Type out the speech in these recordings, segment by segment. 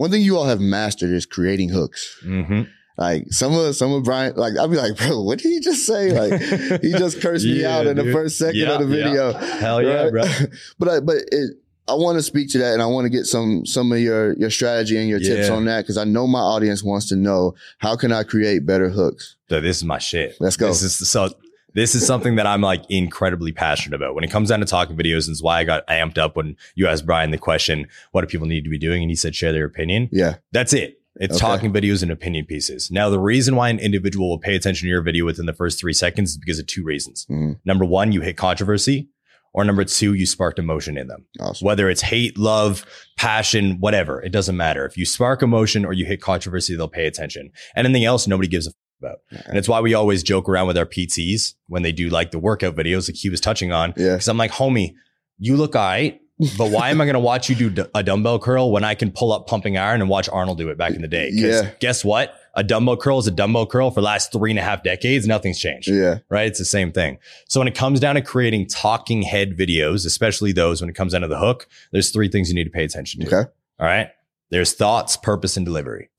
one thing you all have mastered is creating hooks. Mm-hmm. Like some of some of Brian, like I'll be like, bro, what did he just say? Like he just cursed me Yeah, out in the first second Yeah, of the yeah. video. Hell yeah, right? bro. but I, but it, I want to speak to that, and I want to get some some of your your strategy and your tips Yeah. on that because I know my audience wants to know how can I create better hooks. So this is my shit. Let's go. This is so. This is something that I'm like incredibly passionate about. When it comes down to talking videos, and it's why I got amped up when you asked Brian the question, "What do people need to be doing?" and he said, "Share their opinion." Yeah, That's it. It's Okay. talking videos and opinion pieces. Now, the reason why an individual will pay attention to your video within the first three seconds is because of two reasons. Mhm. Number one, you hit controversy, or number two, you sparked emotion in them. awesome. Whether it's hate, love, passion, whatever, it doesn't matter. If you spark emotion or you hit controversy, they'll pay attention. Anything else, nobody gives a about. And it's why we always joke around with our PTs when they do like the workout videos, like he was touching on. Yeah, Cause I'm like, homie, you look all right, but why am I going to watch you do d- a dumbbell curl when I can pull up pumping iron and watch Arnold do it back in the day? 'Cause Yeah. guess what? A dumbbell curl is a dumbbell curl for the last three and a half decades. Nothing's changed yeah, right? It's the same thing. So when it comes down to creating talking head videos, especially those when it comes down to the hook, there's three things you need to pay attention to. okay, All right. There's thoughts, purpose, and delivery.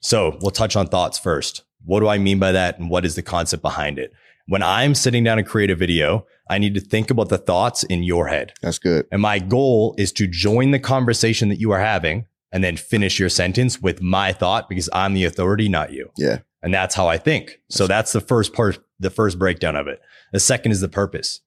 So we'll touch on thoughts first. What do I mean by that? And what is the concept behind it? When I'm sitting down to create a video, I need to think about the thoughts in your head. that's good. And my goal is to join the conversation that you are having and then finish your sentence with my thought because I'm the authority, not you. Yeah, And that's how I think. So that's the first part, the first breakdown of it. The second is the purpose,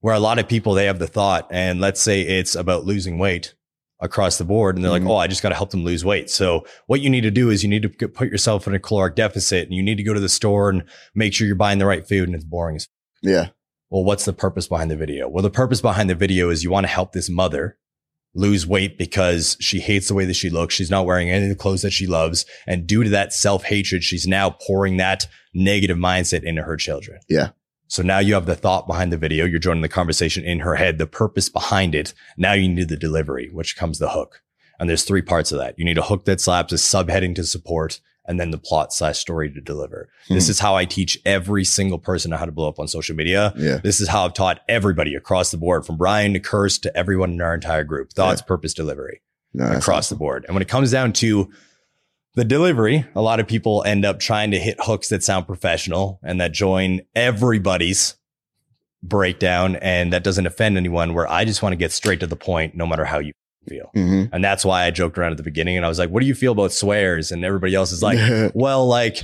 where a lot of people, they have the thought, and let's say it's about losing weight across the board. And they're Mhm. like, oh, I just got to help them lose weight. So what you need to do is you need to put yourself in a caloric deficit and you need to go to the store and make sure you're buying the right food and it's boring as yeah, well, what's the purpose behind the video? Well, the purpose behind the video is you want to help this mother lose weight because she hates the way that she looks. She's not wearing any of the clothes that she loves. And due to that self hatred, she's now pouring that negative mindset into her children. Yeah. So now you have the thought behind the video. You're joining the conversation in her head, the purpose behind it. Now you need the delivery, which comes the hook. And there's three parts of that. You need a hook that slaps, a subheading to support, and then the plot slash story to deliver. This Hmm. is how I teach every single person how to blow up on social media. yeah, This is how I've taught everybody across the board, from Brian to Curse to everyone in our entire group. Thoughts, purpose, delivery no, across the board. And when it comes down to the delivery, a lot of people end up trying to hit hooks that sound professional and that join everybody's breakdown and that doesn't offend anyone where I just want to get straight to the point no matter how you feel. hmm And that's why I joked around at the beginning and I was like, what do you feel about swears? And everybody else is like, well, like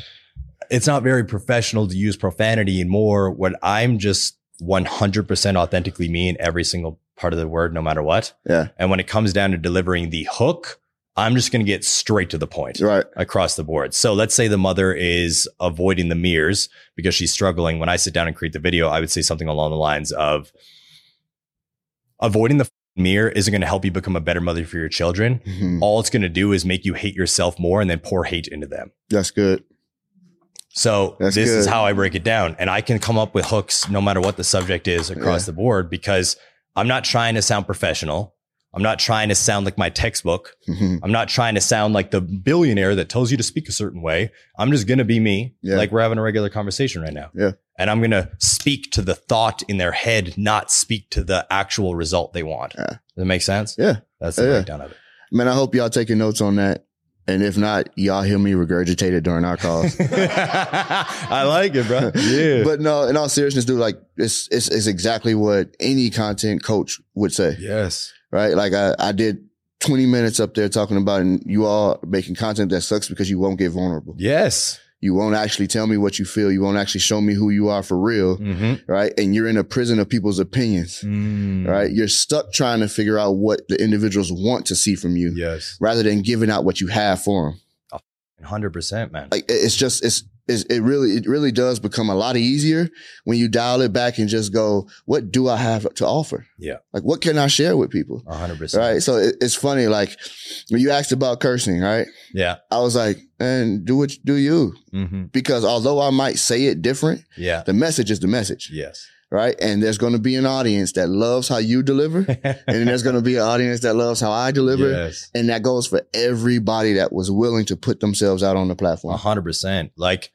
it's not very professional to use profanity and more when I'm just 100% authentically me in every single part of the word, no matter what. yeah, And when it comes down to delivering the hook, I'm just going to get straight to the point right, across the board. So let's say the mother is avoiding the mirrors because she's struggling. When I sit down and create the video, I would say something along the lines of avoiding the mirror isn't going to help you become a better mother for your children. Mhm. All it's going to do is make you hate yourself more and then pour hate into them. that's good. So That's this is how I break it down. And I can come up with hooks no matter what the subject is across Yeah. the board because I'm not trying to sound professional. I'm not trying to sound like my textbook. Mhm. I'm not trying to sound like the billionaire that tells you to speak a certain way. I'm just going to be me, Yeah. like we're having a regular conversation right now. Yeah. And I'm going to speak to the thought in their head, not speak to the actual result they want. Yeah. Does that make sense? Yeah. That's the Yeah. breakdown of it. Man, I hope y'all taking notes on that. And if not, y'all hear me regurgitate it during our calls. I like it, bro. Yeah. But no, in all seriousness, dude, like it's, it's it's exactly what any content coach would say, yes. Right? Like I, I did 20 minutes up there talking about, and you all making content that sucks because you won't get vulnerable. Yes. You won't actually tell me what you feel. You won't actually show me who you are for real, Mm-hmm. right? And you're in a prison of people's opinions, Mm. right? You're stuck trying to figure out what the individuals want to see from you, Yes. rather than giving out what you have for them. Hundred percent, man. like it's just it's, it's it really it really does become a lot easier when you dial it back and just go what do i have to offer Yeah. like what can i share with people hundred percent. right so it, it's funny like when you asked about cursing right Yeah. i was like and do what do you Mm-hmm. because although i might say it different Yeah. the message is the message Yes. right and there's going to be an audience that loves how you deliver and there's going to be an audience that loves how i deliver Yes. and that goes for everybody that was willing to put themselves out on the A platform hundred percent. Like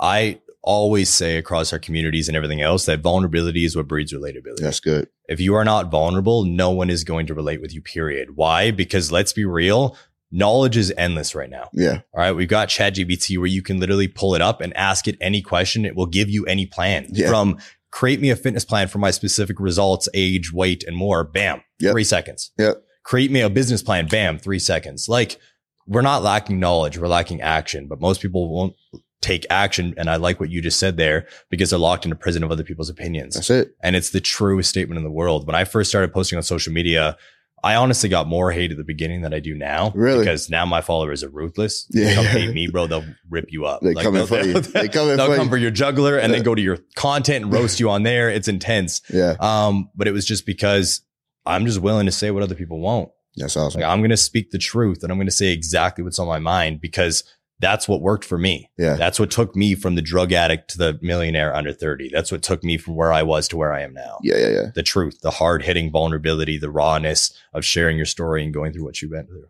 I always say across our communities and everything else that vulnerability is what breeds relatability. that's good If you are not vulnerable, no one is going to relate with you, period. Why? Because let's be real. knowledge is endless right now. Yeah. All right. We've got ChatGPT where you can literally pull it up and ask it any question. It will give you any plan Yeah. from create me a fitness plan for my specific results, age, weight, and more. Bam. Yep. Three seconds. Yep. Create me a business plan. Bam. Three seconds. Like we're not lacking knowledge. We're lacking action, but most people won't take action. And I like what you just said there because they're locked in a prison of other people's opinions. That's it. And it's the truest statement in the world. When I first started posting on social media, I honestly got more hate at the beginning than I do now. Really? Because now my followers are ruthless. Yeah. They come hate me, bro. They'll rip you up. They come in they'll, for you. they'll- come they'll for come for your juggler and then go to your content and roast you on there. It's intense. Yeah. Um, but it was just because I'm just willing to say what other people won't. That's awesome. Like I'm going to speak the truth and I'm going to say exactly what's on my mind because that's what worked for me. Yeah. That's what took me from the drug addict to the millionaire under 30. That's what took me from where I was to where I am now. Yeah. Yeah. Yeah. The truth, the hard hitting vulnerability, the rawness of sharing your story and going through what you went through.